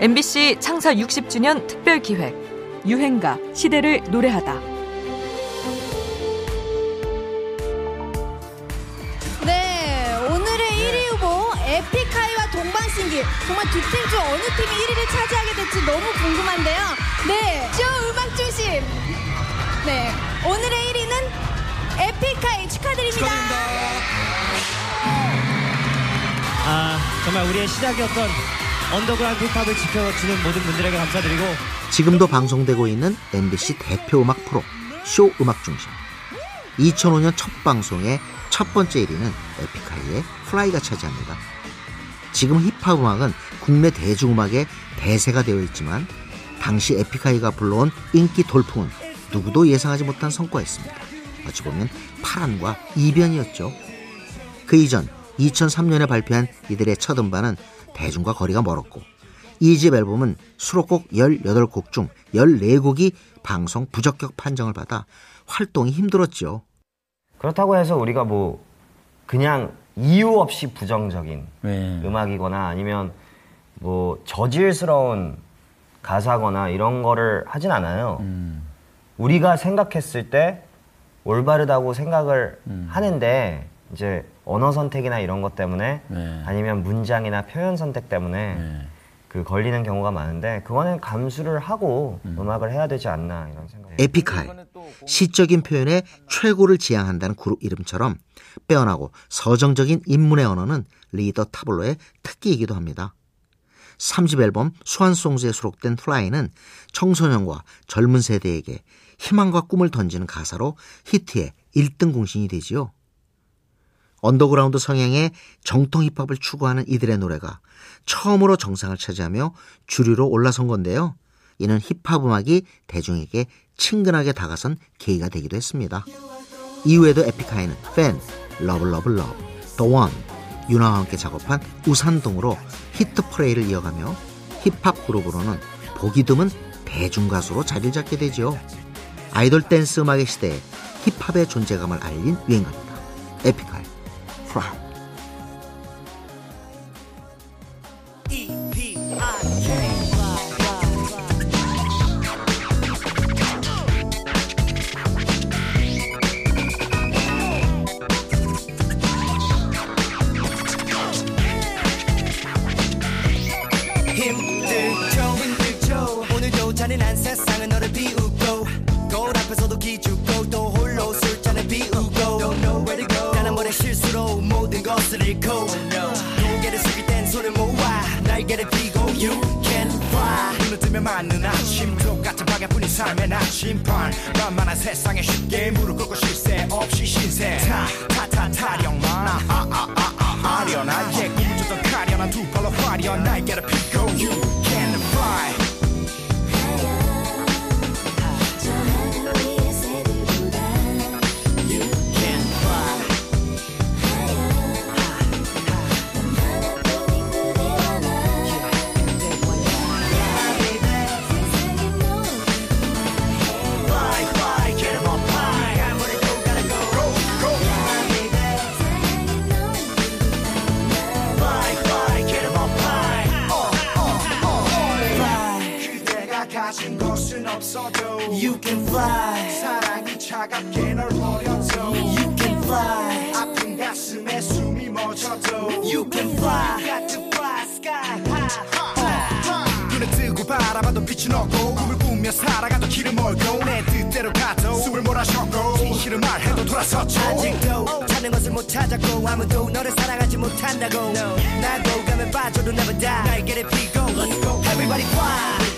MBC 창사 60주년 특별 기획 유행가 시대를 노래하다. 네, 오늘의 1위 후보 에픽하이와 동방신기 정말 두 팀 중 어느 팀이 1위를 차지하게 될지 너무 궁금한데요. 네, 쇼 음악 중심. 네, 오늘의 1위는 에픽하이 축하드립니다. 아 정말 우리의 시작이었던 언더그라운드 힙합을 지켜주는 모든 분들에게 감사드리고 지금도 방송되고 있는 MBC 대표 음악 프로 쇼 음악 중심 2005년 첫 방송의 첫 번째 1위는 에픽하이의 Fly가 차지합니다. 지금 힙합 음악은 국내 대중음악의 대세가 되어 있지만 당시 에픽하이가 불러온 인기 돌풍은 누구도 예상하지 못한 성과였습니다. 어찌 보면 파란과 이변이었죠. 그 이전 2003년에 발표한 이들의 첫 음반은 대중과 거리가 멀었고 이 집 앨범은 수록곡 18곡 중 14곡이 방송 부적격 판정을 받아 활동이 힘들었죠. 그렇다고 해서 우리가 뭐 그냥 이유 없이 부정적인 네. 음악이거나 아니면 뭐 저질스러운 가사거나 이런 거를 하진 않아요. 음. 우리가 생각했을 때 올바르다고 생각을 음. 하는데 이제 언어 선택이나 이런 것 때문에 네. 아니면 문장이나 표현 선택 때문에 네. 그 걸리는 경우가 많은데 그거는 감수를 하고 음악을 해야 되지 않나 이런 생각이 에픽하이 시적인 표현에 최고를 지향한다는 그룹 이름처럼 빼어나고 서정적인 인문의 언어는 리더 타블로의 특기이기도 합니다. 3집 앨범 Swan Songs에 수록된 Fly는 청소년과 젊은 세대에게 희망과 꿈을 던지는 가사로 히트의 1등 공신이 되지요. 언더그라운드 성향의 정통 힙합을 추구하는 이들의 노래가 처음으로 정상을 차지하며 주류로 올라선 건데요. 이는 힙합 음악이 대중에게 친근하게 다가선 계기가 되기도 했습니다. 이후에도 에픽하이는 Fan, Love Love Love, The One, 윤하와 함께 작업한 우산 등으로 히트 퍼레이드를 이어가며 힙합 그룹으로는 보기 드문 대중가수로 자리를 잡게 되죠. 아이돌 댄스 음악의 시대에 힙합의 존재감을 알린 유행가입니다. 에픽하이, Fly. 힘들죠 힘들죠 오늘도 잔인한 세상은 너를 비우 것을 잃고 고개를 숙일 땐 손을 모아 날개를 펴고 You can fly. 눈을 뜨면 맞는 아침. 똑같은 방향뿐인 삶의 나침반. 만만한 세상에 쉽게 무릎 꿇고 쉴새 없이 신세 타타타 타령만. 아아아아 아련한 예 꿈을 쫓던 가련한 두 발로 화려한 날개를 펴 You can fly. 사랑이 차갑게 널 버려도 You can fly. 아픈 가슴에 숨이 멎어도. You can fly. Got to fly sky. high 눈을 뜨고 바라봐도 빛은 없고. 꿈을 꾸며 살아가도 길을 멀고. 내 뜻대로 가도 숨을 몰아쉬고. 진실을 말해도 돌아섰죠. 아직도 찾는 것을 못 찾았고 아무도 너를 사랑하지 못한다고. 나고 가면 빠져도 never die 날개를 피고. Let's go. Everybody fly